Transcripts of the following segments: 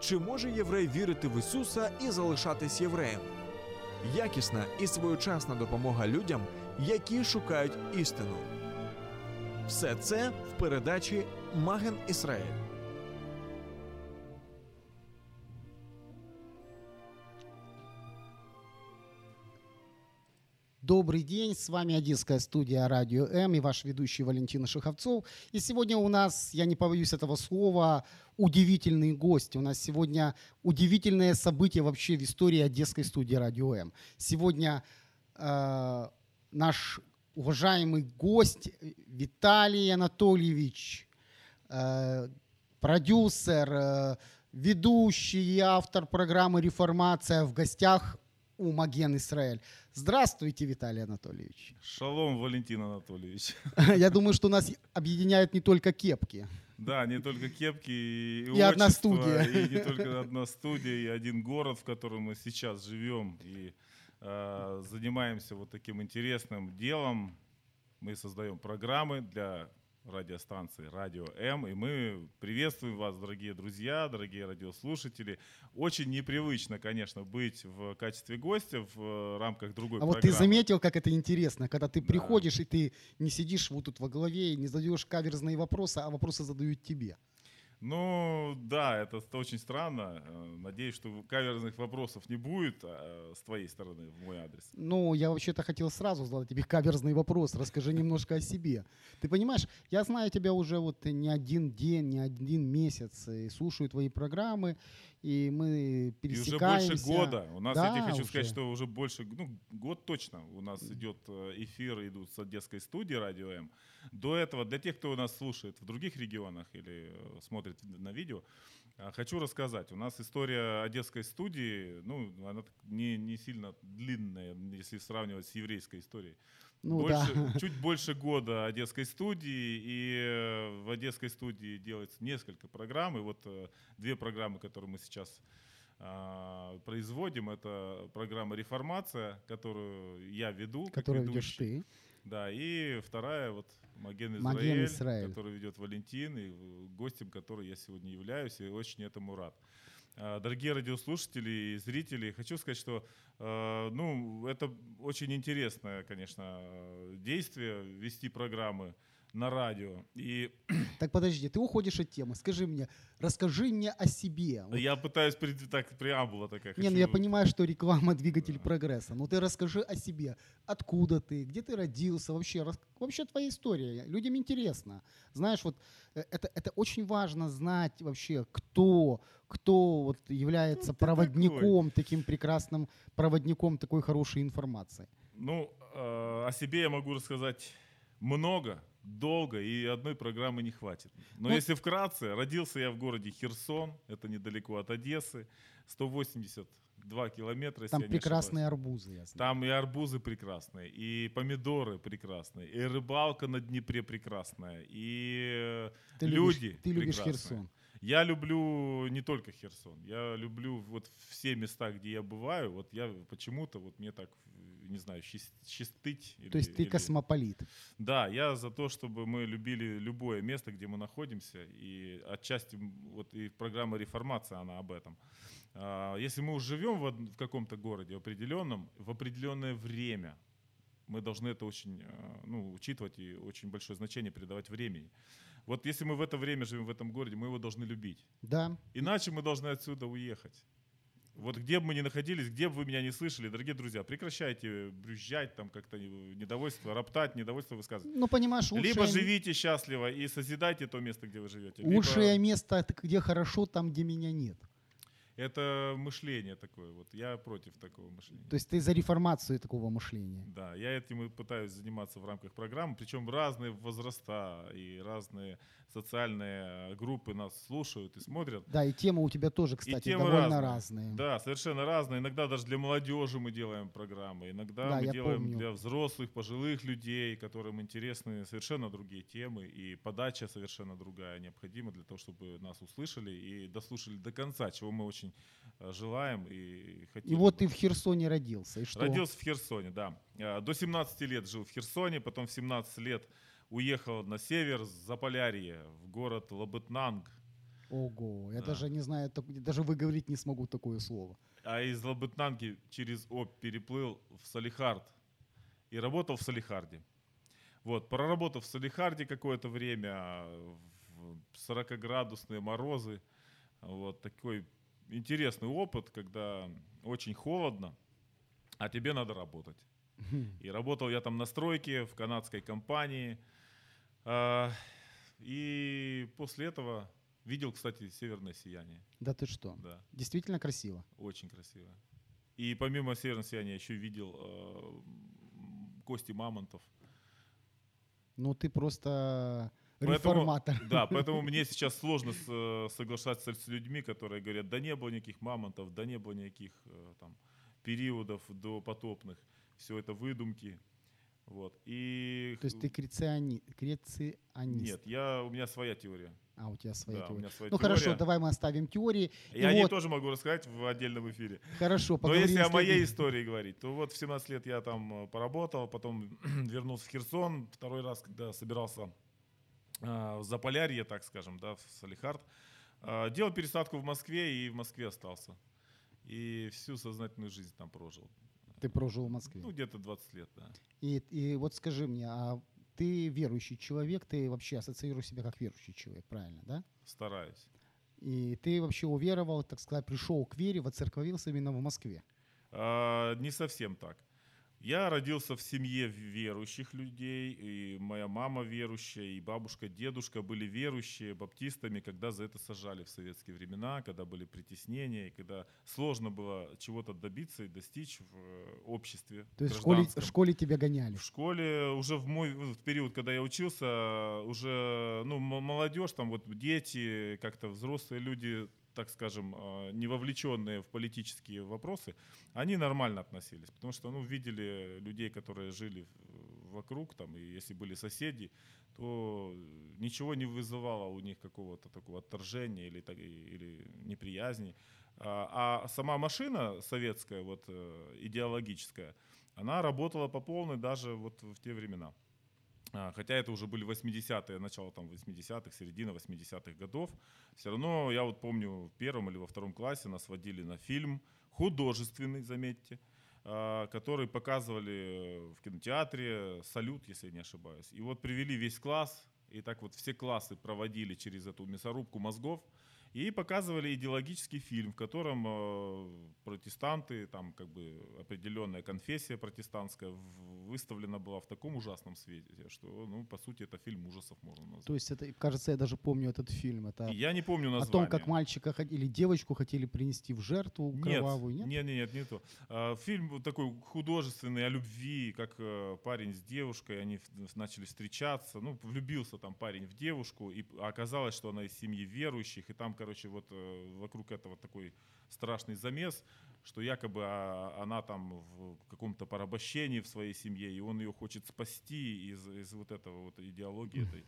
Чи може єврей вірити в Ісуса і залишатись євреєм? Якісна і своєчасна допомога людям, які шукають істину. Все це в передачі Маген Ісраїль. Добрый день, с вами Одесская студия Радио М и ваш ведущий Валентин Шиховцов. И сегодня у нас, я не побоюсь этого слова, удивительный гость. У нас сегодня удивительное событие вообще в истории Одесской студии Радио М. Сегодня э, наш уважаемый гость Виталий Анатольевич, э, продюсер, э, ведущий и автор программы «Реформация» в гостях у Маген Израиль. Здравствуйте, Виталий Анатольевич. Шалом, Валентин Анатольевич. Я думаю, что нас объединяют не только кепки. Да, не только кепки и, И одна отчество, студия. И не только одна студия, и один город, в котором мы сейчас живем и э, занимаемся вот таким интересным делом. Мы создаем программы для радиостанции Радио М. И мы приветствуем вас, дорогие друзья, дорогие радиослушатели. Очень непривычно, конечно, быть в качестве гостя в э, рамках другой А вот ты программы. заметил, как это интересно, когда ты Да. приходишь и ты не сидишь вот тут во главе и не задаешь каверзные вопросы, а вопросы задают тебе. Ну, да, это очень странно. Э, Надеюсь, что каверзных вопросов не будет э, с твоей стороны в мой адрес. Ну, я вообще-то хотел сразу задать тебе каверзный вопрос. Расскажи немножко о себе. Ты понимаешь, я знаю тебя уже вот не один день, не один месяц, и слушаю твои программы, и мы И уже пересекаемся. больше года. У нас, Да, я тебе хочу уже. сказать, что уже больше, ну, год точно у нас идет э, эфиры, идут с одесской студии Радио М. До этого, для тех, кто нас слушает в других регионах или э, смотрит на видео, а, хочу рассказать. У нас история одесской студии, ну, она не, не сильно длинная, если сравнивать с еврейской историей. Ну больше, да. Чуть больше года одесской студии, и э, в одесской студии делается несколько программ. И вот э, две программы, которые мы сейчас а, производим, это программа «Реформация», которую я веду. Которую ведешь ты. Да, и вторая вот Маген Израиль, Маген Израиль. которую ведет Валентин, и э, гостем которой я сегодня являюсь, и очень этому рад. А, Дорогие радиослушатели и зрители, хочу сказать, что э, ну, это очень интересное, конечно, э, действие вести программы на радио. И Так подожди, ты уходишь от темы. Скажи мне, расскажи мне о себе. Вот я пытаюсь, пред- так, преамбула такая. Не, ну хочу- я понимаю, что реклама двигатель прогресса. Но ты расскажи о себе. Откуда ты, где ты родился, вообще, рас- вообще твоя история. Людям интересно. Знаешь, вот э, это, это очень важно знать вообще, кто, кто вот является ты проводником, таким прекрасным проводником такой хорошей информации. Ну, э, о себе я могу рассказать много, долго, и одной программы не хватит. Но Ну- если вкратце, родился я в городе Херсон, это недалеко от Одессы, 182 километра, Там прекрасные арбузы, я знаю. Там и арбузы прекрасные, и помидоры прекрасные, и рыбалка на Днепре прекрасная, и Ты любишь, люди ты любишь прекрасные. Херсон. Я люблю не только Херсон, я люблю вот все места, где я бываю. Вот я почему-то вот мне так, не знаю, или- То есть ты или- космополит. Да, я за то, чтобы мы любили любое место, где мы находимся, и отчасти вот и программа реформация она об этом. А, Если мы уже живем в каком-то городе определенном, в определенное время, мы должны это очень э, ну, учитывать и очень большое значение придавать времени. Вот если мы в это время живем в этом городе, мы его должны любить. Да. Иначе мы должны отсюда уехать. Вот где бы мы ни находились, где бы вы меня не слышали, дорогие друзья, прекращайте брюзжать, там как-то не- недовольство, роптать, недовольство высказывать. Ну, понимаешь, лучшее, Либо живите счастливо и созидайте то место, где вы живете. либо- лучшее место, это где хорошо, там, где меня нет. Это мышление такое. Вот я против такого мышления. То есть ты за реформацию такого мышления? Да, я этим и пытаюсь заниматься в рамках программы. Причем разные возраста и разные социальные группы нас слушают и смотрят. Да, и темы у тебя тоже, кстати, темы довольно разные. разные. Да, совершенно разные. Иногда даже для молодежи мы делаем программы. Иногда Да, мы делаем помню. для взрослых, пожилых людей, которым интересны совершенно другие темы. И подача совершенно другая необходима для того, чтобы нас услышали и дослушали до конца, чего мы очень э, желаем и хотим. И вот ты в Херсоне родился. И что? Родился в Херсоне, да. Э, До 17 лет жил в Херсоне, потом в 17 лет уехал на север, с Заполярье, в город Лабытнанг. Ого, я Да. даже не знаю, даже выговорить не смогу такое слово. А из Лабытнанги через Обь переплыл в Салихард и работал в Салихарде. Вот, проработав в Салихарде какое-то время, в 40-градусные морозы, вот такой интересный опыт, когда очень холодно, а тебе надо работать. И работал я там на стройке в канадской компании. А, И после этого видел, кстати, северное сияние. Да ты что? Да. Действительно красиво. Очень красиво. И помимо северного сияния еще видел э, кости мамонтов. Ну ты просто Поэтому- реформатор. Да, поэтому мне сейчас сложно с- э, соглашаться с людьми, которые говорят, да не было никаких мамонтов, да не было никаких э, там периодов до потопных. Все это выдумки. Вот. И То есть ты креционист. нет, я у меня своя теория. А, у тебя своя Да, у теория. меня своя Ну теория. хорошо, давай мы оставим теории. И Я о ней тоже могу рассказать в отдельном эфире. Хорошо, Но если о моей истории говорить, то вот в 17 лет я там э, поработал, потом вернулся в Херсон, второй раз, когда собирался э, в Заполярье, так скажем, да, в Салихард, э, делал пересадку в Москве и в Москве остался. И всю сознательную жизнь там прожил. Ты прожил в Москве. Ну, где-то 20 лет, да. И, и вот скажи мне, а ты верующий человек, ты вообще ассоциируешь себя как верующий человек, правильно, да? Стараюсь. И ты вообще уверовал, так сказать, пришел к вере, воцерковился именно в Москве. А, Не совсем так. Я родился в семье верующих людей, и моя мама верующая, и бабушка, дедушка были верующие баптистами, когда за это сажали в советские времена, когда были притеснения, и когда сложно было чего-то добиться и достичь в э, обществе То есть в школе, в школе тебя гоняли. В школе уже в мой в период, когда я учился, уже ну, молодежь, там вот дети, как-то взрослые люди, так скажем, э, не вовлеченные в политические вопросы, они нормально относились, потому что ну, видели людей, которые жили вокруг, там, и если были соседи, то ничего не вызывало у них какого-то такого отторжения или, или неприязни. А, а сама машина советская, вот, э, идеологическая, она работала по полной даже вот в те времена. А, Хотя это уже были 80-е, начало там 80-х, середина 80-х годов. Все равно я вот помню в первом или во втором классе нас водили на фильм, художественный, заметьте, а, который показывали в кинотеатре «Салют», если я не ошибаюсь. И вот привели весь класс, и так вот все классы проводили через эту мясорубку мозгов, и показывали идеологический фильм, в котором э, протестанты, там как бы определенная конфессия протестантская выставлена была в таком ужасном свете, что, ну, по сути, это фильм ужасов можно назвать. То есть это, кажется, я даже помню этот фильм. Это я не помню о название. том, как мальчика или девочку хотели принести в жертву кровавую, нет? Нет, нет, нет, не то. А, Фильм такой художественный о любви, как э, парень с девушкой, они начали встречаться. Ну, влюбился там парень в девушку, и оказалось, что она из семьи верующих, и там, короче, вот э, вокруг этого такой страшный замес, что якобы а, она там в каком-то порабощении в своей семье, и он ее хочет спасти из, из вот этого вот идеологии этой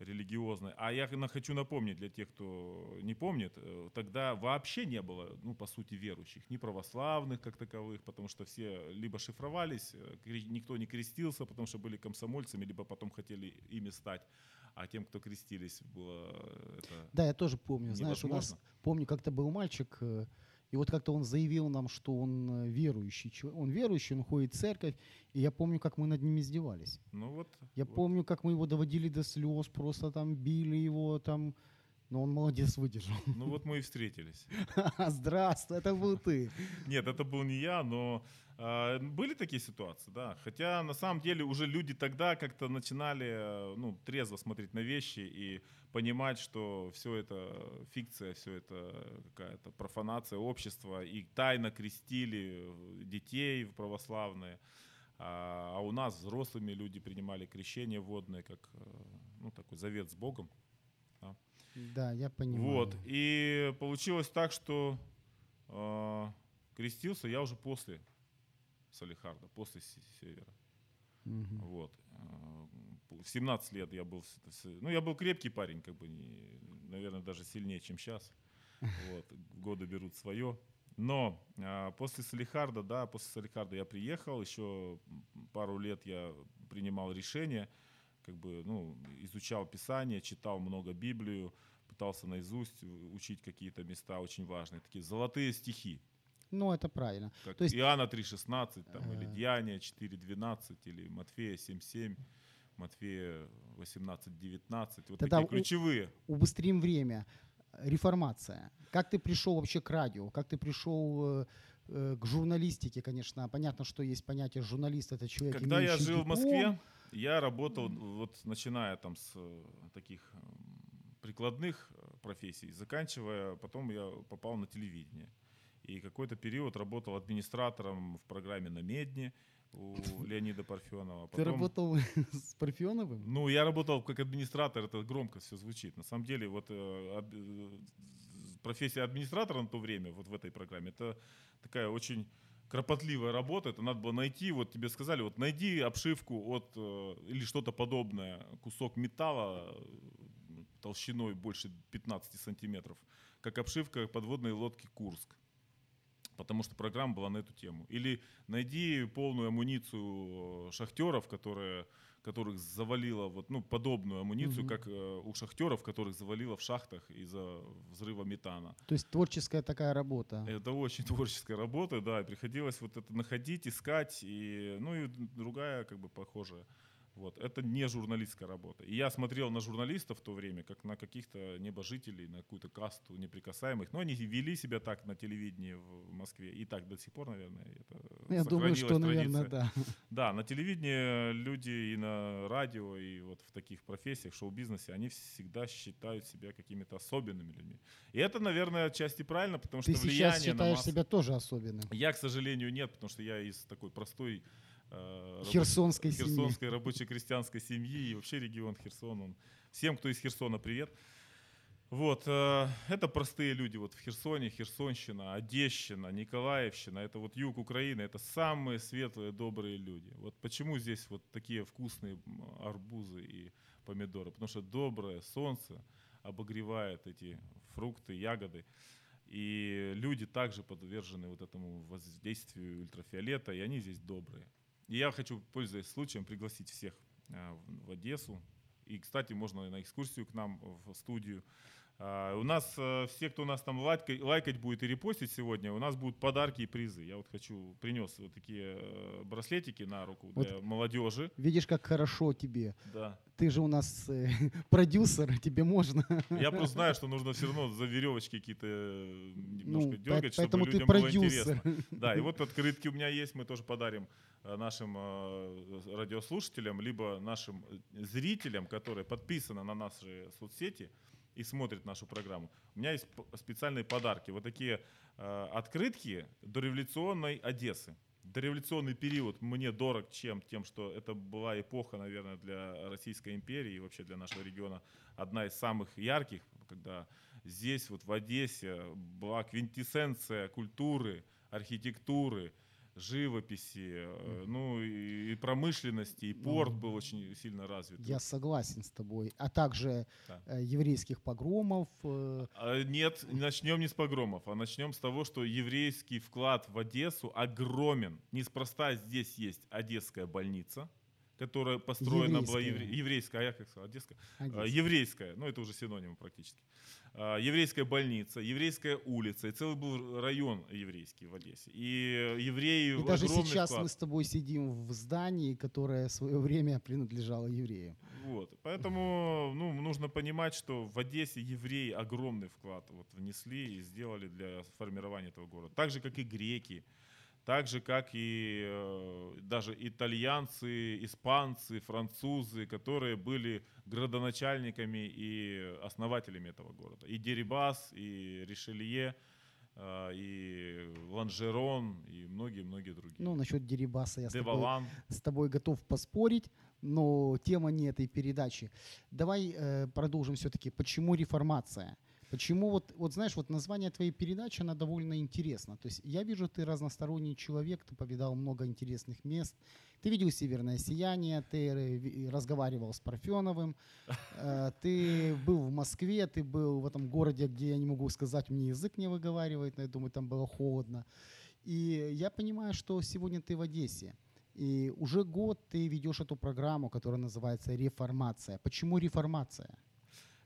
религиозной. А я хочу напомнить для тех, кто не помнит, э, тогда вообще не было, ну, по сути, верующих, ни православных как таковых, потому что все либо шифровались, э, никто не крестился, потому что были комсомольцами, либо потом хотели ими стать. А тем, кто крестились, было э, это... Да, я тоже помню. Знаешь, у нас, Невозможно. помню, как-то был мальчик, и вот как-то он заявил нам, что он э, верующий. Он верующий, он ходит в церковь, и я помню, как мы над ним издевались. Ну вот. Я вот. помню, как мы его доводили до слез, просто там били его, там Но он молодец, выдержал. Ну вот мы и встретились. Здравствуй, это был ты. Нет, это был не я, но э, были такие ситуации, да. Хотя на самом деле уже люди тогда как-то начинали э, ну, трезво смотреть на вещи и понимать, что все это фикция, все это какая-то профанация общества. И тайно крестили детей православные. А, а у нас взрослыми люди принимали крещение водное, как э, ну, такой завет с Богом. Да, я понимаю. Вот. И получилось так, что э, крестился я уже после Салихарда, после Севера. Мгм. Вот. Э, В 17 лет я был, ну я был крепкий парень, как бы, не, наверное, даже сильнее, чем сейчас. Вот. Годы берут свое. Но а, после Салихарда, да, после Салихарда я приехал, еще пару лет я принимал решения, как бы, ну, изучал Писание, читал много Библию, пытался наизусть учить какие-то места очень важные, такие золотые стихи, Ну, это правильно. как То есть- Иоанна 3,16, там, или Э. Деяния 4,12, или Матфея 7,7, Матфея 18,19. Вот Тогда такие ключевые. Убыстрим время. Реформация. Как ты пришел вообще к радио? Как ты пришел э, э, к журналистике, конечно. Понятно, что есть понятие журналист, это человек, Когда я жил в диплом. Москве, я работал, вот начиная там с э, таких м, прикладных э, профессий, заканчивая, потом я попал на телевидение. И какой-то период работал администратором в программе «На Медне» у Леонида Парфенова. Ты Потом- работал с Парфеновым? Ну, я работал как администратор, это громко все звучит. На самом деле, вот э, ад- профессия администратора на то время, вот в этой программе, это такая очень кропотливая работа. Это надо было найти, вот тебе сказали, вот найди обшивку от э, или что-то подобное, кусок металла э, толщиной больше 15 сантиметров, как обшивка подводной лодки Курск. Потому что программа была на эту тему. Или найди полную амуницию шахтеров, которые, которых завалило, вот, ну, подобную амуницию, Мгм. как э, у шахтеров, которых завалило в шахтах из-за взрыва метана. То есть творческая такая работа. Это очень творческая работа, да, и приходилось вот это находить, искать, и, ну и другая, как бы, похожая. Вот. Это не журналистская работа. И я смотрел на журналистов в то время, как на каких-то небожителей, на какую-то касту неприкасаемых. Но они вели себя так на телевидении в Москве. И так до сих пор, наверное, это Я думаю, что, наверное, традиция. да. Да, на телевидении люди и на радио, и вот в таких профессиях, шоу-бизнесе, они всегда считают себя какими-то особенными людьми. И это, наверное, отчасти правильно, потому Ты что сейчас влияние на считаешь массы... себя тоже особенным. Я, к сожалению, нет, потому что я из такой простой э, рабо- Херсонской семьи. херсонской рабоче-крестьянской семьи и вообще регион Херсон. Он... Всем, кто из Херсона, привет. Вот, э, это простые люди вот в Херсоне, Херсонщина, Одещина, Николаевщина, это вот юг Украины, это самые светлые, добрые люди. Вот почему здесь вот такие вкусные арбузы и помидоры? Потому что доброе солнце обогревает эти фрукты, ягоды. И люди также подвержены вот этому воздействию ультрафиолета, и они здесь добрые. И я хочу, пользуясь случаем, пригласить всех а, в Одессу. И, кстати, можно на экскурсию к нам в студию. А, У нас э, все, кто у нас там лайкать, лайкать будет и репостить сегодня, у нас будут подарки и призы. Я вот хочу, принес вот такие э, браслетики на руку Вот. для молодежи. Видишь, как хорошо тебе. Да. Ты же у нас э, продюсер, тебе можно. Я просто знаю, что нужно все равно за веревочки какие-то э, немножко Ну, дергать, поэт- поэтому чтобы ты людям было продюсер. интересно. Да, и вот открытки у меня есть, мы тоже подарим э, нашим э, радиослушателям, либо нашим э, зрителям, которые подписаны на наши соцсети и смотрят нашу программу. У меня есть специальные подарки. Вот такие э, открытки дореволюционной Одессы. Дореволюционный период мне дорог чем? Тем, что это была эпоха, наверное, для Российской империи и вообще для нашего региона одна из самых ярких, когда здесь, вот в Одессе, была квинтэссенция культуры, архитектуры, живописи, э, ну и промышленности, и порт Ну, был очень сильно развит. Я согласен с тобой. А также Да. э, еврейских погромов. э, А, Нет, начнем не с погромов, а начнем с того, что еврейский вклад в Одессу огромен. Неспроста здесь есть Одесская больница, которая построена была Еврейская. евре- еврейская, а я как сказал, одесская, А, Одесса. еврейская, ну это уже синонимы практически. А, Еврейская больница, еврейская улица, и целый был район еврейский в Одессе. И евреи И даже сейчас вклад. мы с тобой сидим в здании, которое в свое время принадлежало евреям. Вот. Поэтому ну, нужно понимать, что в Одессе евреи огромный вклад вот, внесли и сделали для формирования этого города. Так же, как и греки, так же, как и э, даже итальянцы, испанцы, французы, которые были градоначальниками и основателями этого города. И Дерибас, и Ришелье, э, и Ланжерон, и многие-многие другие. Ну, насчет Дерибаса я с тобой, с тобой готов поспорить, но тема не этой передачи. Давай э, продолжим все-таки. Почему реформация? Почему вот, вот знаешь, вот название твоей передачи, она довольно интересна. То есть я вижу, ты разносторонний человек, ты повидал много интересных мест. Ты видел «Северное сияние», ты э, ви- разговаривал с Парфеновым, э, ты был в Москве, ты был в этом городе, где я не могу сказать, мне язык не выговаривает, но я думаю, там было холодно. И я понимаю, что сегодня ты в Одессе. И уже год ты ведешь эту программу, которая называется «Реформация». Почему реформация?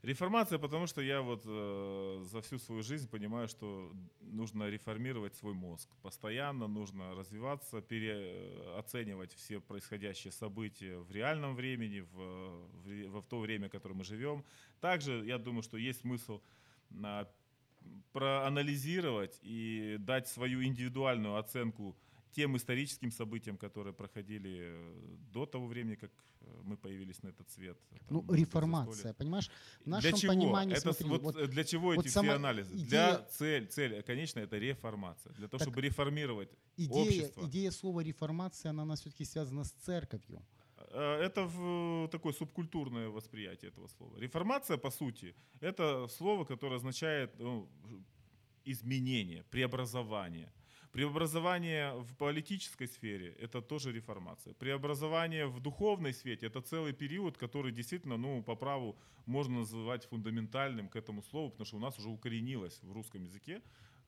Реформация, потому что я вот э, за всю свою жизнь понимаю, что нужно реформировать свой мозг. Постоянно нужно развиваться, переоценивать все происходящие события в реальном времени, в, в, в то время, в котором мы живем. Также я думаю, что есть смысл а, проанализировать и дать свою индивидуальную оценку тем историческим событиям, которые проходили э, до того времени, как э, мы появились на этот свет. Там, Ну, реформация, понимаешь? В Для нашем чего? понимании, это, смотри, вот, вот э, для чего вот эти все анализы? идея- Для цель, цель, э, конечно, это реформация. Для того, Так чтобы реформировать идея, общество. идея слова реформация, она у нас все-таки связана с церковью. Это в, такое субкультурное восприятие этого слова. Реформация, по сути, это слово, которое означает ну, изменение, преобразование. Преобразование в политической сфере – это тоже реформация. Преобразование в духовной сфере – это целый период, который действительно, ну, по праву можно называть фундаментальным к этому слову, потому что у нас уже укоренилось в русском языке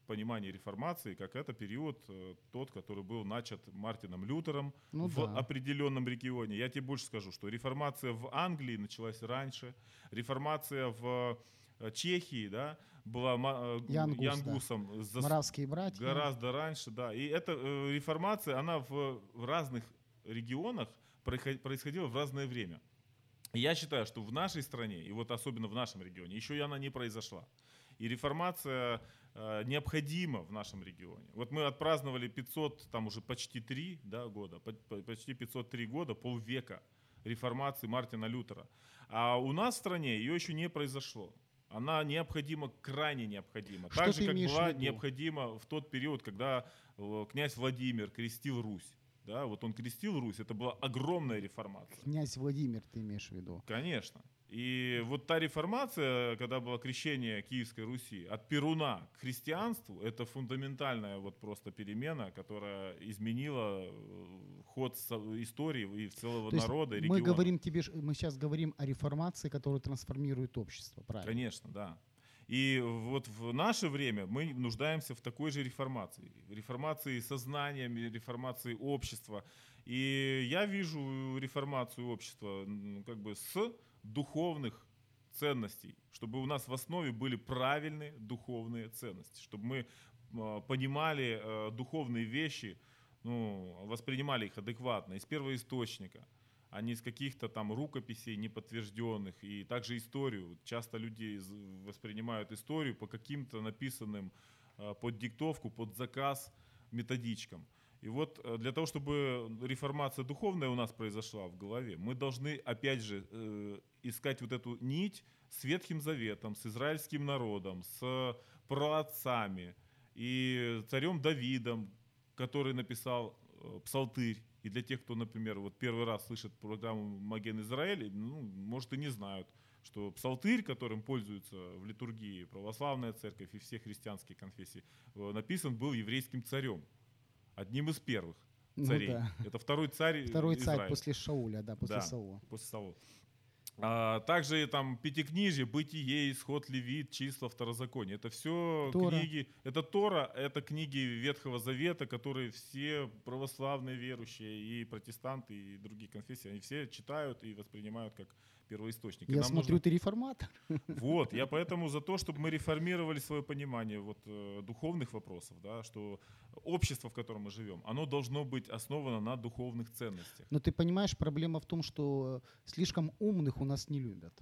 понимание реформации, как это период э, тот, который был начат Мартином Лютером Ну в да. определенном регионе. Я тебе больше скажу, что реформация в Англии началась раньше, реформация в Чехии, да, была э, Янгус, да. Янгусом зас- Моравские братья. гораздо раньше, да. И эта э, реформация, она в, разных регионах происход- происходила в разное время. И я считаю, что в нашей стране, и вот особенно в нашем регионе, еще и она не произошла. И реформация э, необходима в нашем регионе. Вот мы отпраздновали 500, там уже почти 3 да, года, по- по- почти 503 года, полвека реформации Мартина Лютера. А у нас в стране ее еще не произошло. Она необходима, крайне необходима. Что так же, как была необходима в тот период, когда э, князь Владимир крестил Русь. Да, вот он крестил Русь, это была огромная реформация. Князь Владимир, ты имеешь в виду? Конечно. И вот та реформация, когда было крещение Киевской Руси от Перуна к христианству, это фундаментальная вот просто перемена, которая изменила э, ход истории и целого То народа, и мы региона. говорим тебе, мы сейчас говорим о реформации, которая трансформирует общество, правильно? Конечно, да. И вот в наше время мы нуждаемся в такой же реформации. Реформации сознания, реформации общества. И я вижу реформацию общества как бы с духовных ценностей, чтобы у нас в основе были правильные духовные ценности, чтобы мы м, понимали э, духовные вещи, ну, воспринимали их адекватно, из первоисточника, а не из каких-то там рукописей неподтвержденных. И также историю. Часто люди воспринимают историю по каким-то написанным э, под диктовку, под заказ методичкам. И вот э, для того, чтобы реформация духовная у нас произошла в голове, мы должны, опять же, э, искать вот эту нить с Ветхим Заветом, с израильским народом, с праотцами и царем Давидом, который написал э, псалтырь. И для тех, кто, например, вот первый раз слышит программу «Маген Израиль», ну, может и не знают, что псалтырь, которым пользуются в литургии православная церковь и все христианские конфессии, э, написан был еврейским царем, одним из первых Ну царей. да. Это второй царь Второй царь Израиля после Шауля, да, после Да. Саула. после Саула. А также там пятикнижие, бытие, исход левит, числа, второзаконие. Это все Тора. книги. Это Тора, это книги Ветхого Завета, которые все православные верующие и протестанты и другие конфессии, они все читают и воспринимают как первоисточник. Я смотрю, нужно- ты реформатор. Вот, я поэтому за то, чтобы мы реформировали свое понимание вот, э, духовных вопросов, да, что общество, в котором мы живем, оно должно быть основано на духовных ценностях. Но ты понимаешь, проблема в том, что слишком умных у нас не любят.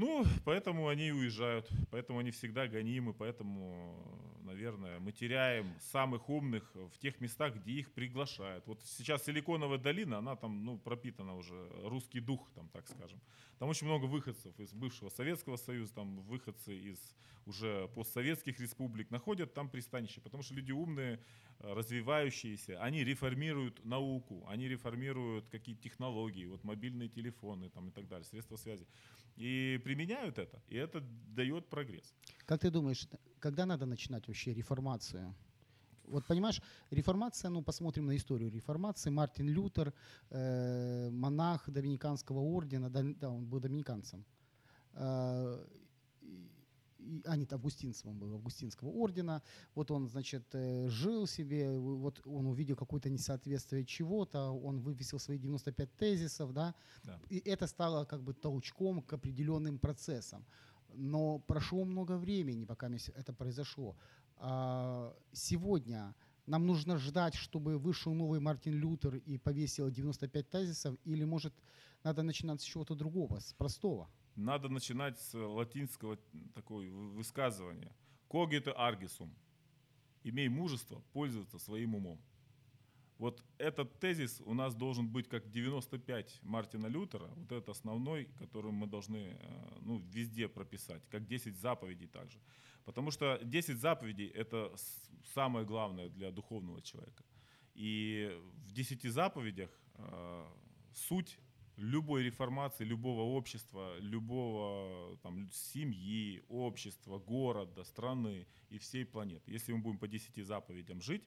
Ну, поэтому они и уезжают, поэтому они всегда гонимы, поэтому, наверное, мы теряем самых умных в тех местах, где их приглашают. Вот сейчас Силиконовая долина, она там, ну, пропитана уже, русский дух, там, так скажем. Там очень много выходцев из бывшего Советского Союза, там выходцы из уже постсоветских республик находят там пристанище, потому что люди умные, развивающиеся, они реформируют науку, они реформируют какие-то технологии, вот мобильные телефоны там и так далее, средства связи. И применяют это, и это дает прогресс. Как ты думаешь, когда надо начинать вообще реформацию? Вот понимаешь, реформация, ну посмотрим на историю реформации. Мартин Лютер, э, монах Доминиканского ордена, да, да, он был доминиканцем. Э, а, нет, августинцем он был, августинского ордена. Вот он, значит, э, жил себе, вот он увидел какое-то несоответствие чего-то, он вывесил свои 95 тезисов, да, Да. и это стало как бы толчком к определенным процессам. Но прошло много времени, пока это произошло. А сегодня нам нужно ждать, чтобы вышел новый Мартин Лютер и повесил 95 тезисов, или, может, надо начинать с чего-то другого, с простого? Надо начинать с латинского такого вы- высказывания. Когито аргисум. Имей мужество пользоваться своим умом. Вот этот тезис у нас должен быть как 95 Мартина Лютера, вот этот основной, который мы должны э, ну, везде прописать, как 10 заповедей также. Потому что 10 заповедей – это самое главное для духовного человека. И в 10 заповедях э, суть любой реформации, любого общества, любого там, семьи, общества, города, страны и всей планеты. Если мы будем по 10 заповедям жить,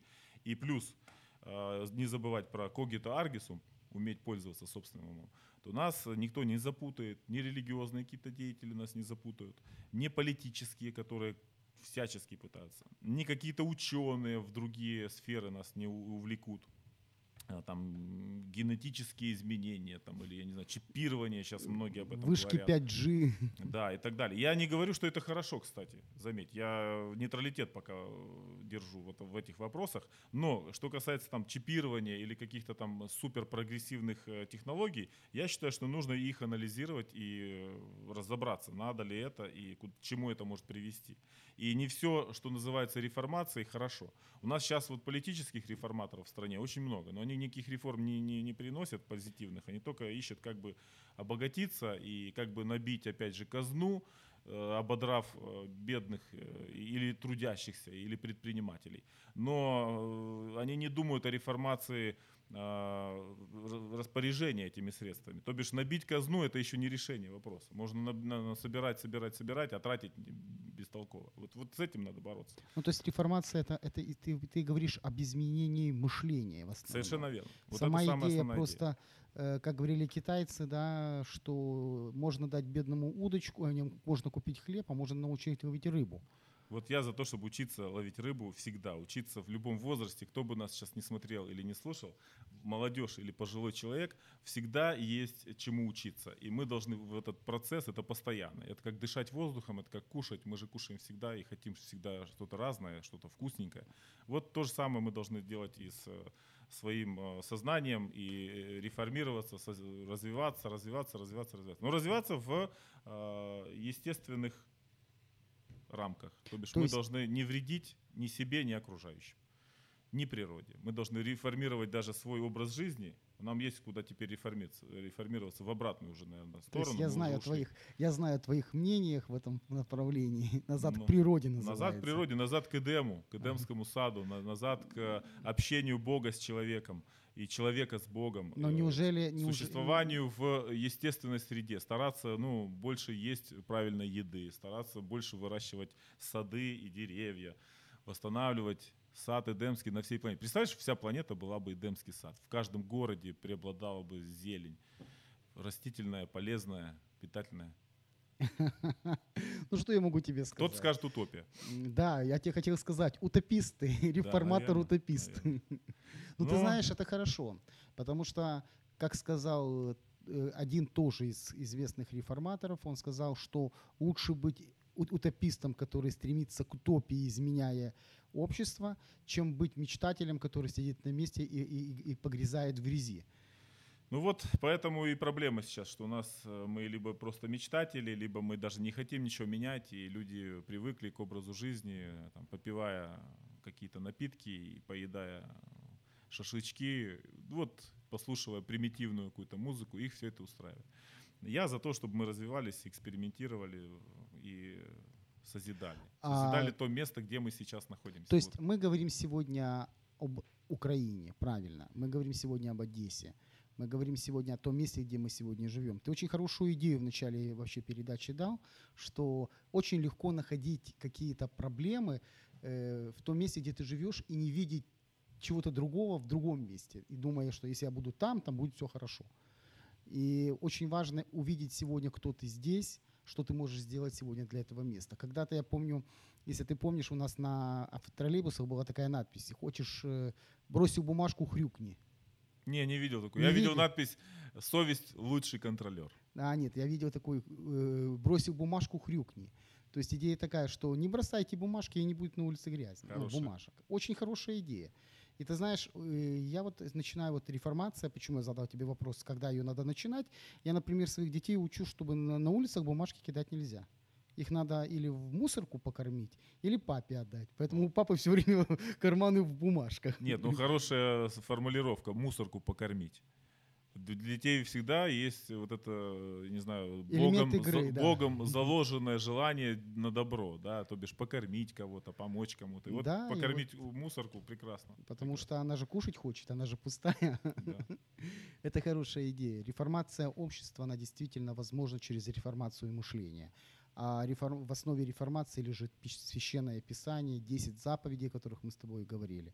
и плюс э, не забывать про когито аргисум, уметь пользоваться собственным умом, то нас никто не запутает, ни религиозные какие-то деятели нас не запутают, ни политические, которые всячески пытаются, ни какие-то ученые в другие сферы нас не увлекут там м, генетические изменения там или я не знаю чипирование сейчас многие об этом Вышки говорят. 5G. да и так далее. Я не говорю что это хорошо кстати заметь. Я нейтралитет пока э, держу вот в этих вопросах. Но что касается там чипирования или каких-то там супер прогрессивных э, технологий я считаю что нужно их анализировать и э, разобраться надо ли это и к чему это может привести. И не все что называется реформацией хорошо. У нас сейчас вот политических реформаторов в стране очень много, но они никаких реформ не, не, не приносят позитивных, они только ищут как бы обогатиться и как бы набить опять же казну, э, ободрав э, бедных э, или трудящихся, или предпринимателей. Но они не думают о реформации э, р- распоряжения этими средствами. То бишь набить казну это еще не решение вопроса. Можно на- на- собирать, собирать, собирать, а тратить бестолково. Вот, вот с этим надо бороться. Ну, то есть реформация это, это и ты, ты говоришь об изменении мышления в основном. Совершенно верно. Вот Сама это идея просто, э, как говорили китайцы, да, что можно дать бедному удочку, а нем можно купить хлеб, а можно научить ловить рыбу. Вот я за то, чтобы учиться ловить рыбу всегда, учиться в любом возрасте, кто бы нас сейчас не смотрел или не слушал, молодежь или пожилой человек, всегда есть чему учиться. И мы должны в этот процесс, это постоянно. Это как дышать воздухом, это как кушать. Мы же кушаем всегда и хотим всегда что-то разное, что-то вкусненькое. Вот то же самое мы должны делать и с э, своим э, сознанием и э, реформироваться, развиваться, развиваться, развиваться, развиваться. Но развиваться в естественных рамках. То бишь То мы есть- должны не вредить ни себе, ни окружающим, ни природе. Мы должны реформировать даже свой образ жизни. Нам есть куда теперь реформироваться, реформироваться в обратную уже, наверное, То сторону. есть я Мы знаю, о твоих, я знаю о твоих мнениях в этом направлении. Назад Ну, к природе называется. Назад к природе, назад к Эдему, к Эдемскому саду, на- назад к общению Бога с человеком и человека с Богом. Но Э, неужели... неужели- существованию в естественной среде, стараться ну, больше есть правильной еды, стараться больше выращивать сады и деревья, восстанавливать сад Эдемский на всей планете. Представляешь, вся планета была бы Эдемский сад. В каждом городе преобладала бы зелень. растительное, полезное, питательное. Ну что я могу тебе сказать? Кто-то скажет утопия. Да, я тебе хотел сказать, утописты, реформатор-утопист. Ну, ты знаешь, это хорошо, потому что, как сказал э, один тоже из известных реформаторов, он сказал, что лучше быть утопистом, который стремится к утопии, изменяя общество, чем быть мечтателем, который сидит на месте и, и- и погрязает в грязи. Ну вот, поэтому и проблема сейчас, что у нас э, мы либо просто мечтатели, либо мы даже не хотим ничего менять, и люди привыкли к образу жизни, э, там, попивая какие-то напитки и поедая шашлычки, вот, послушивая примитивную какую-то музыку, их все это устраивает. Я за то, чтобы мы развивались, экспериментировали и созидали. А- Созидали то место, где мы сейчас находимся. То есть Вот. мы говорим сегодня об Украине, правильно. Мы говорим сегодня об Одессе. Мы говорим сегодня о том месте, где мы сегодня живем. Ты очень хорошую идею в начале вообще передачи дал, что очень легко находить какие-то проблемы э, в том месте, где ты живешь, и не видеть чего-то другого в другом месте. И думая, что если я буду там, там будет все хорошо. И очень важно увидеть сегодня, кто ты здесь, что ты можешь сделать сегодня для этого места. Когда-то я помню, если ты помнишь, у нас на троллейбусах была такая надпись «Хочешь, э, бросил бумажку, хрюкни». Не, не видел такую. Не Я видел видел? надпись «Совесть – лучший контролер». А, нет, я видел такой э, «бросил бумажку, хрюкни». То есть идея такая, что не бросайте бумажки, и не будет на улице грязи, ну, бумажек. Очень хорошая идея. И ты знаешь, э, я вот начинаю вот реформация, почему я задал тебе вопрос, когда ее надо начинать. Я, например, своих детей учу, чтобы на, улицах бумажки кидать нельзя. Их надо или в мусорку покормить, или папе отдать. Поэтому у папы все время карманы в бумажках. Нет, ну хорошая формулировка «мусорку покормить». Для детей всегда есть вот это, не знаю, богом, игры, за- да. богом заложенное желание на добро, да, то бишь покормить кого-то, помочь кому-то. И вот Да, и покормить мусорку прекрасно. Потому что она же кушать хочет, она же пустая. Да. Это хорошая идея. Реформация общества, она действительно возможна через реформацию мышления. А реформ- в основе реформации лежит священное писание, 10 заповедей, о которых мы с тобой говорили.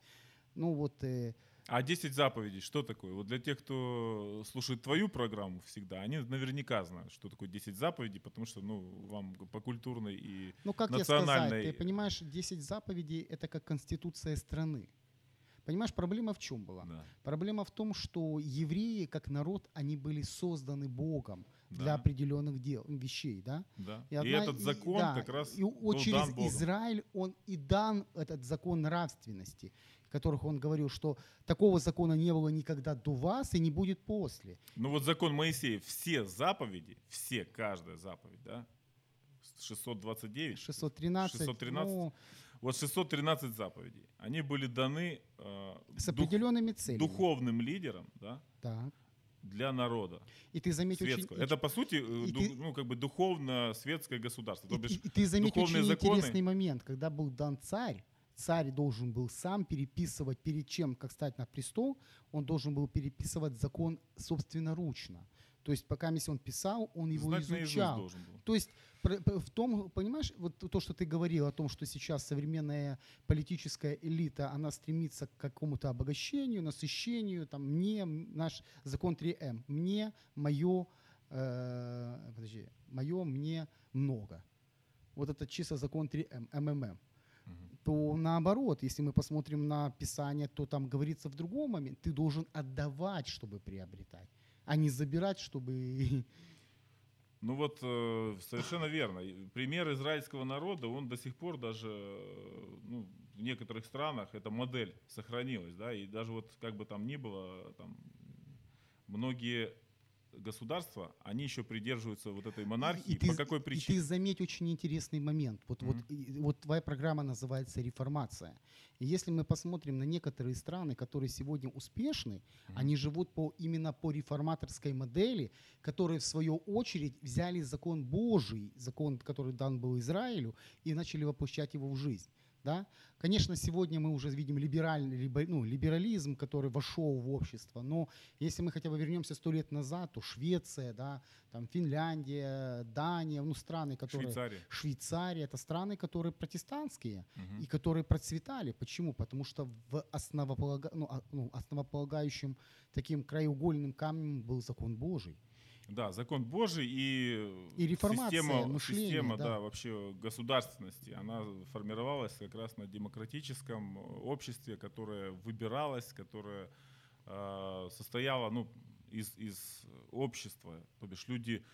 Ну вот, э, А 10 заповедей, что такое? Вот для тех, кто слушает твою программу всегда, они наверняка знают, что такое 10 заповедей, потому что, ну, вам по культурной и ну как тебе сказать, национальной... ты понимаешь, 10 заповедей — это как конституция страны. Понимаешь, проблема в чем была? Да, Проблема в том, что евреи, как народ, они были созданы Богом для да, определенных дел, вещей, да? да. И, И, одна- этот и- закон да, как раз и был через дан Богом. Израиль он и дан этот закон нравственности, которых он говорил, что такого закона не было никогда до вас и не будет после. Ну вот закон Моисея, все заповеди, все, каждая заповедь, да, 629, 613, 613. ну, вот 613 заповедей, они были даны э, с дух- определенными целями. духовным лидерам, да, Так. для народа И ты заметь очень... Это, по сути, э, ду- ты- ну, как бы духовно-светское государство. И, и- и ты духовные очень законы- интересный момент, когда был дан царь, царь должен был сам переписывать перед чем, как стать на престол, он должен был переписывать закон собственноручно. То есть пока если он писал, он его знать изучал. То есть в том, понимаешь, вот то, что ты говорил о том, что сейчас современная политическая элита, она стремится к какому-то обогащению, насыщению, там, мне, наш закон 3М, мне, мое, э, подожди, мое, мне, много. Вот это чисто закон 3М, МММ. То наоборот, если мы посмотрим на Писание, то там говорится в другом моменте, ты должен отдавать, чтобы приобретать, а не забирать, чтобы... Ну вот э, совершенно верно. Пример израильского народа, он до сих пор даже ну, в некоторых странах эта модель сохранилась, да, и даже вот как бы там ни было, там многие государства, они еще придерживаются вот этой монархии. И ты, По какой и причине? ты заметь очень интересный момент. Вот, вот, Мгм. и- вот твоя программа называется «Реформация». И если мы посмотрим на некоторые страны, которые сегодня успешны, Мгм. они живут по, именно по реформаторской модели, которые в свою очередь взяли закон Божий, закон, который дан был Израилю, и начали воплощать его в жизнь. Да? Конечно, сегодня мы уже видим либеральный, ну, либерализм, который вошел в общество, но если мы хотя бы вернемся сто лет назад, то Швеция, да, там Финляндия, Дания, ну страны, которые... Швейцария. Швейцария это страны, которые протестантские Мгм. и которые процветали. Почему? Потому что в основополага... ну, а- ну, основополагающим таким краеугольным камнем был закон Божий. Да, закон Божий и, И реформация система, мышления, система да. да. вообще государственности, она формировалась как раз на демократическом обществе, которое выбиралось, которое э, состояло ну, из, из общества. То бишь люди,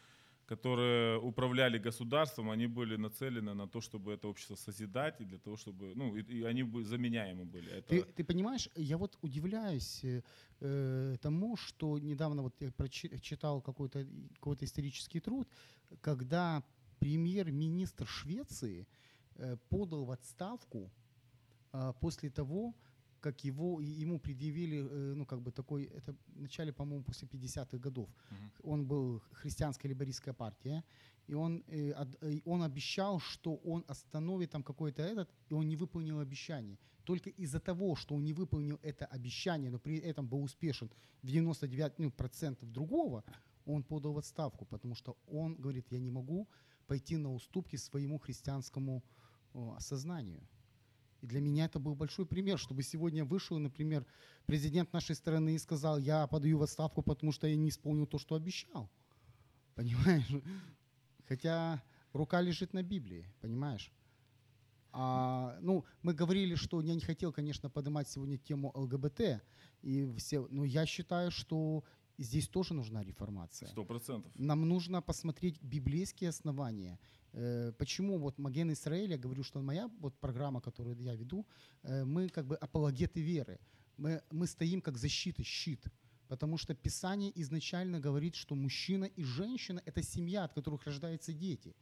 которые управляли государством, они были нацелены на то, чтобы это общество созидать, и для того, чтобы, ну, и, и они бы- заменяемы были. Это, Ты, ты понимаешь, я вот удивляюсь э, э, тому, что недавно вот я прочи- читал какой-то какой исторический труд, когда премьер-министр Швеции э, подал в отставку а, после того, как его, ему предъявили, э, ну, как бы такой, это в начале, по-моему, после 50-х годов. Мгм. Он был христианская либористская партия, и он, э, э, он обещал, что он остановит там какой-то этот, и он не выполнил обещание. Только из-за того, что он не выполнил это обещание, но при этом был успешен в 99% ну, процентов другого, он подал в отставку, потому что он говорит, я не могу пойти на уступки своему христианскому о, осознанию. И для меня это был большой пример, чтобы сегодня вышел, например, президент нашей страны и сказал, я подаю в отставку, потому что я не исполнил то, что обещал. Понимаешь? Хотя рука лежит на Библии, понимаешь? А, ну, мы говорили, что я не хотел, конечно, поднимать сегодня тему ЛГБТ, и все, но я считаю, что здесь тоже нужна реформация. Сто процентов. Нам нужно посмотреть библейские основания. Э, Почему вот Маген Израиль, я говорю, что моя вот программа, которую я веду, э, мы как бы апологеты веры. Мы, мы стоим как защита, щит. Потому что Писание изначально говорит, что мужчина и женщина – это семья, от которых рождаются дети.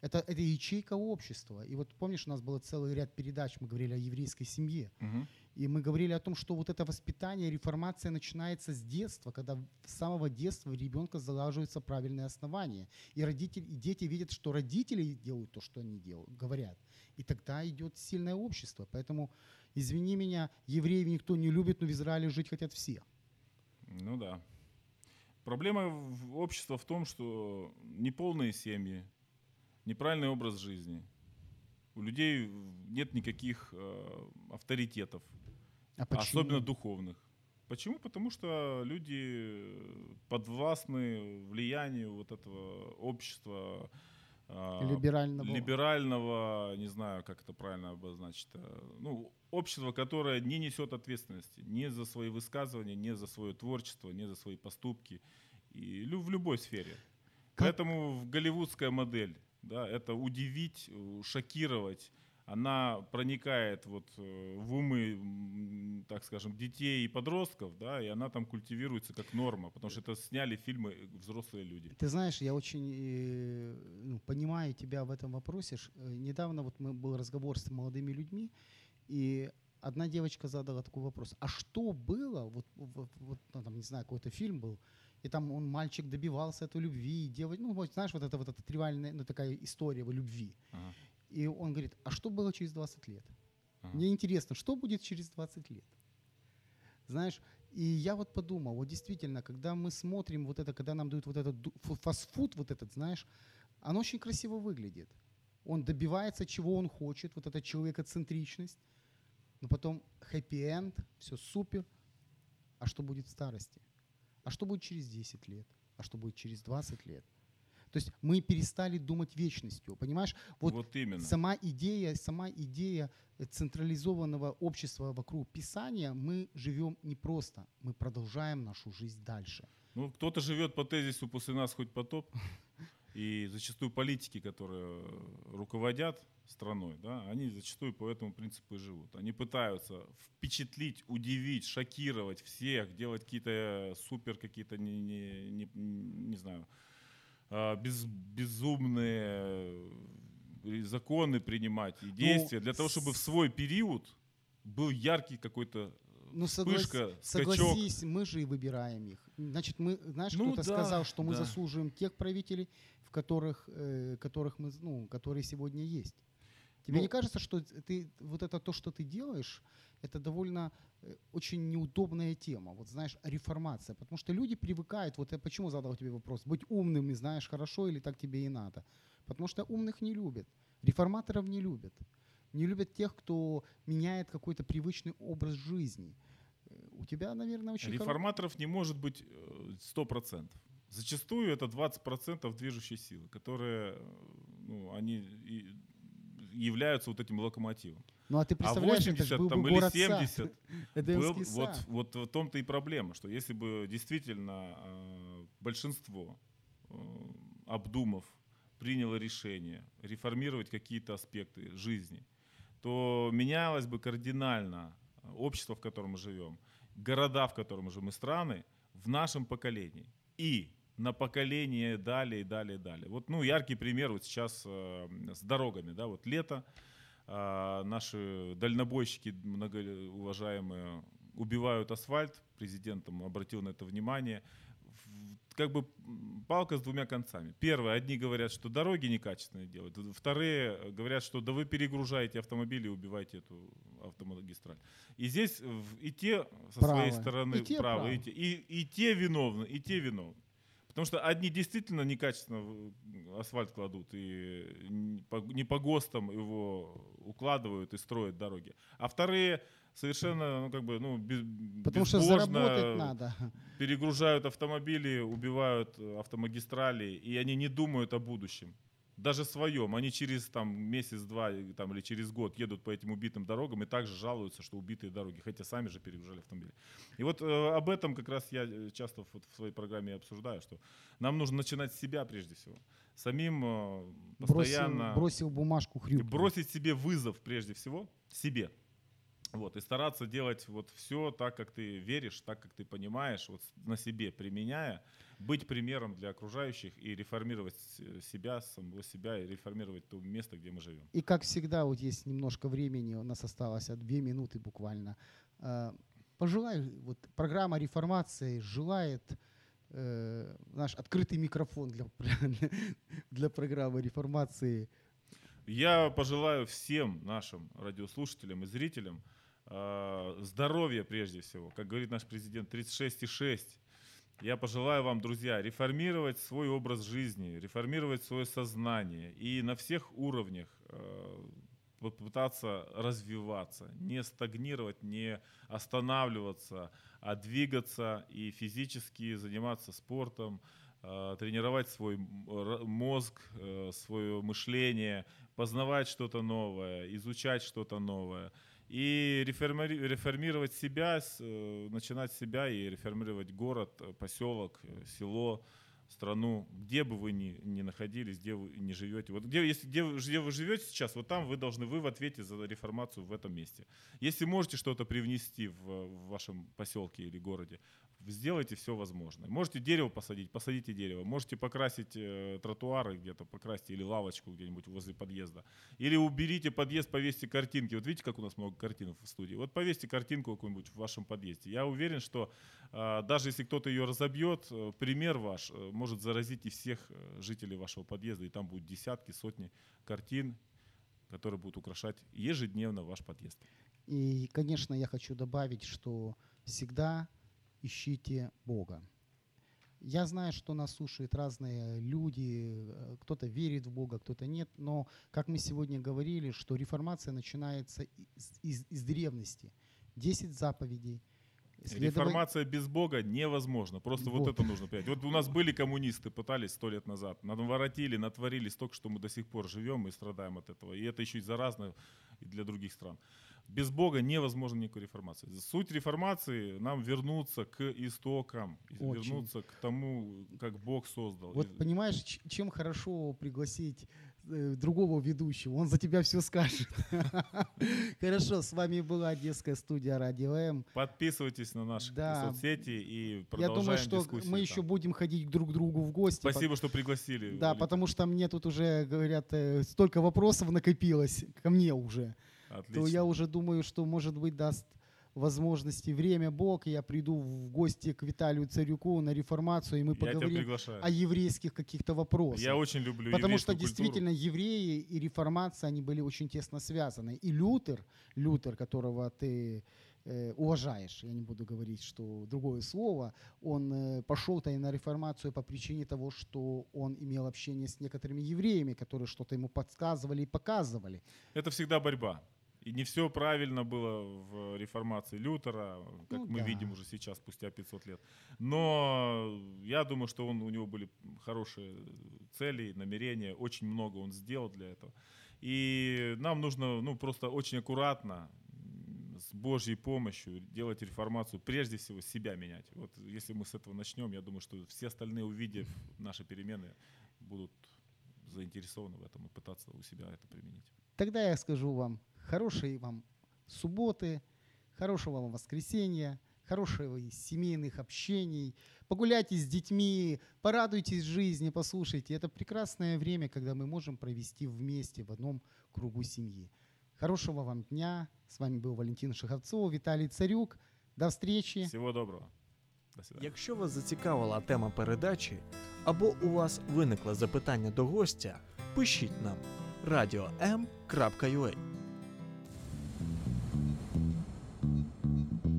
Это, это ячейка общества. И вот помнишь, у нас был целый ряд передач, мы говорили о еврейской семье. Мгм. И мы говорили о том, что вот это воспитание, реформация начинается с детства, когда с самого детства ребенка залаживаются правильные основания. И родители, и дети видят, что родители делают то, что они делают, говорят. И тогда идет сильное общество. Поэтому, извини меня, евреев никто не любит, но в Израиле жить хотят все. Ну да. Проблема общества в том, что неполные семьи, неправильный образ жизни. У людей нет никаких э, авторитетов, А почему? особенно духовных. Почему? Потому что люди подвластны влиянию вот этого общества, а, Либерального. либерального, не знаю, как это правильно обозначить, э, ну, общество, которое не несет ответственности ни за свои высказывания, ни за свое творчество, ни за свои поступки, и в любой сфере. Как- Поэтому голливудская модель, да, это удивить, э, шокировать, она проникает вот э, в умы, так скажем, детей и подростков, да, и она там культивируется как норма, потому что это сняли фильмы э, взрослые люди. Ты знаешь, я очень ну, понимаю тебя в этом вопросе. Недавно вот мы был разговор с молодыми людьми, и одна девочка задала такой вопрос: а что было? Вот, вот, вот, ну, там не знаю, какой-то фильм был, и там он мальчик добивался этой любви, и девочка, ну вот знаешь, вот это вот эта тривиальная, ну такая история о любви. Ага, И он говорит: а что было через 20 лет? ага. Мне интересно, что будет через 20 лет? Знаешь, и я вот подумал, вот действительно, когда мы смотрим вот это, когда нам дают вот этот фастфуд, вот этот, знаешь, оно очень красиво выглядит. Он добивается, чего он хочет, вот эта человекоцентричность, но потом хэппи-энд, все супер. А что будет в старости? А что будет через 10 лет? А что будет через 20 лет? То есть мы перестали думать вечностью, понимаешь? Вот, Вот именно. Сама идея, сама идея э, централизованного общества вокруг Писания, мы живем не просто, мы продолжаем нашу жизнь дальше. Ну, кто-то живет по тезису «после нас хоть потоп», и зачастую политики, которые руководят страной, да, они зачастую по этому принципу и живут. Они пытаются впечатлить, удивить, шокировать всех, делать какие-то супер, какие-то, не, не, не, не знаю, а, без, безумные э, законы принимать и действия для того, чтобы в свой период был яркий какой-то Ну, соглас- вспышка, скачок. согласись, мы же и выбираем их. Значит, мы, знаешь, Ну кто-то да, сказал, что мы да. заслуживаем тех правителей, в которых, э, которых мы, ну, которые сегодня есть. Тебе Ну- не кажется, что ты, вот это то, что ты делаешь, это довольно э, очень неудобная тема. Вот знаешь, реформация. Потому что люди привыкают, вот я почему задал тебе вопрос, быть умным, и знаешь, хорошо или так тебе и надо. Потому что умных не любят, реформаторов не любят. Не любят тех, кто меняет какой-то привычный образ жизни. Э, У тебя, наверное, очень хоро- Реформаторов не может быть э, сто процентов. Зачастую это 20% движущей силы, которые, ну, они и являются вот этим локомотивом. Ну а ты А представляешь, это 80 ж был там, бы или город 70 сад. был, вот, вот в том-то и проблема, что если бы действительно э, большинство, э, обдумав, приняло решение реформировать какие-то аспекты жизни, то менялось бы кардинально общество, в котором мы живем, города, в котором мы живем, и страны в нашем поколении. И на поколение далее, и далее, и далее. Вот, ну, яркий пример вот сейчас э, с дорогами, да, вот лето, а, наши дальнобойщики многоуважаемые убивают асфальт, президент там обратил на это внимание. Как бы палка с двумя концами. Первое, одни говорят, что дороги некачественные делают. Вторые э, говорят, что да вы перегружаете автомобили и убиваете эту автомагистраль. И здесь и те со своей Правы. стороны И те правы, правы. и те, и, и те виновны, и те виновны. Потому что одни действительно некачественно асфальт кладут и не по, ГОСТам его укладывают и строят дороги. А вторые совершенно, ну, как бы, ну, без, Потому что заработать надо. перегружают автомобили, убивают автомагистрали, и они не думают о будущем. Даже своем. Они через там, месяц-два там, или через год едут по этим убитым дорогам и также жалуются, что убитые дороги, хотя сами же перегружали автомобили. И вот э, об этом как раз я э, часто вот в своей программе обсуждаю, что нам нужно начинать с себя прежде всего. Самим э, постоянно Бросил, бросил бумажку хрюк. бросить себе вызов прежде всего, себе. Вот, и стараться делать вот все так, как ты веришь, так, как ты понимаешь, вот на себе применяя, быть примером для окружающих и реформировать с- себя, самого себя, и реформировать то место, где мы живем. И как всегда, вот есть немножко времени, у нас осталось а, две минуты буквально. Э, Пожелай, вот программа реформации желает э, наш открытый микрофон для, для программы реформации. Я пожелаю всем нашим радиослушателям и зрителям э, здоровья прежде всего. Как говорит наш президент, 36,6. Я пожелаю вам, друзья, реформировать свой образ жизни, реформировать свое сознание и на всех уровнях э, попытаться развиваться, не стагнировать, не останавливаться, а двигаться и физически заниматься спортом, э, тренировать свой мозг, э, свое мышление, познавать что-то новое, изучать что-то новое. И реформи- реформировать себя, э, начинать себя и реформировать город, э, поселок, э, село, страну, где бы вы ни, ни находились, где вы не живете. Вот где, если, где, где вы живете сейчас, вот там вы должны, вы в ответе за реформацию в этом месте. Если можете что-то привнести в, в вашем поселке или городе, сделайте все возможное. Можете дерево посадить, посадите дерево. Можете покрасить э, тротуары где-то, покрасьте или лавочку где-нибудь возле подъезда. Или уберите подъезд, повесьте картинки. Вот видите, как у нас много картинок в студии? Вот повесьте картинку какую-нибудь в вашем подъезде. Я уверен, что э, даже если кто-то ее разобьет, э, пример ваш э, может заразить и всех э, жителей вашего подъезда. И там будут десятки, сотни картин, которые будут украшать ежедневно ваш подъезд. И, конечно, я хочу добавить, что всегда ищите Бога. Я знаю, что нас слушают разные люди, э, кто-то верит в Бога, кто-то нет, но, как мы сегодня говорили, что реформация начинается из, из- из древности. Десять заповедей. следовать- Реформация без Бога невозможна. Просто вот. Вот. это нужно понять. Вот у нас были коммунисты, пытались сто лет назад. Наворотили, натворили столько, что мы до сих пор живем и страдаем от этого. И это еще и заразно и для других стран. Без Бога невозможно никакой реформации. Суть реформации нам вернуться к истокам, Очень. вернуться к тому, как Бог создал. Вот понимаешь, чем хорошо пригласить э, другого ведущего, он за тебя все скажет. Хорошо, с вами была Одесская студия Радио М. Подписывайтесь на наши Да. соцсети и Я продолжаем думаю, что мы там. еще будем ходить друг к другу в гости. Спасибо, что пригласили. Да, потому что мне тут уже, говорят, э, столько вопросов накопилось ко мне уже, Отлично. то я уже думаю, что, может быть, даст возможности время Бог, я приду в гости к Виталию Царюку на реформацию, и мы Я поговорим о еврейских каких-то вопросах. Я очень люблю Потому что культуру. действительно евреи и реформация, они были очень тесно связаны. И Лютер, Лютер, которого ты э, уважаешь, я не буду говорить, что другое слово, он э, пошел-то и на реформацию по причине того, что он имел общение с некоторыми евреями, которые что-то ему подсказывали и показывали. Это всегда борьба. И не все правильно было в реформации Лютера, как Ну мы да. видим уже сейчас, спустя 500 лет. Но я думаю, что он, у него были хорошие цели, намерения, очень много он сделал для этого. И нам нужно ну, просто очень аккуратно, с Божьей помощью делать реформацию, прежде всего себя менять. Вот если мы с этого начнем, я думаю, что все остальные, увидев наши перемены, будут заинтересованы в этом и пытаться у себя это применить. Тогда я скажу вам хорошей вам субботы, хорошего вам воскресенья, хорошего и семейных общений. Погуляйте с детьми, порадуйтесь жизни, послушайте. Это прекрасное время, когда мы можем провести вместе в одном кругу семьи. Хорошего вам дня. С вами был Валентин Шаховцов, Виталий Царюк. До встречи. Всего доброго. До свидания. Якщо вас зацікавила тема передачі або у вас виникло запитання до гостя, пишіть нам radio.m.ua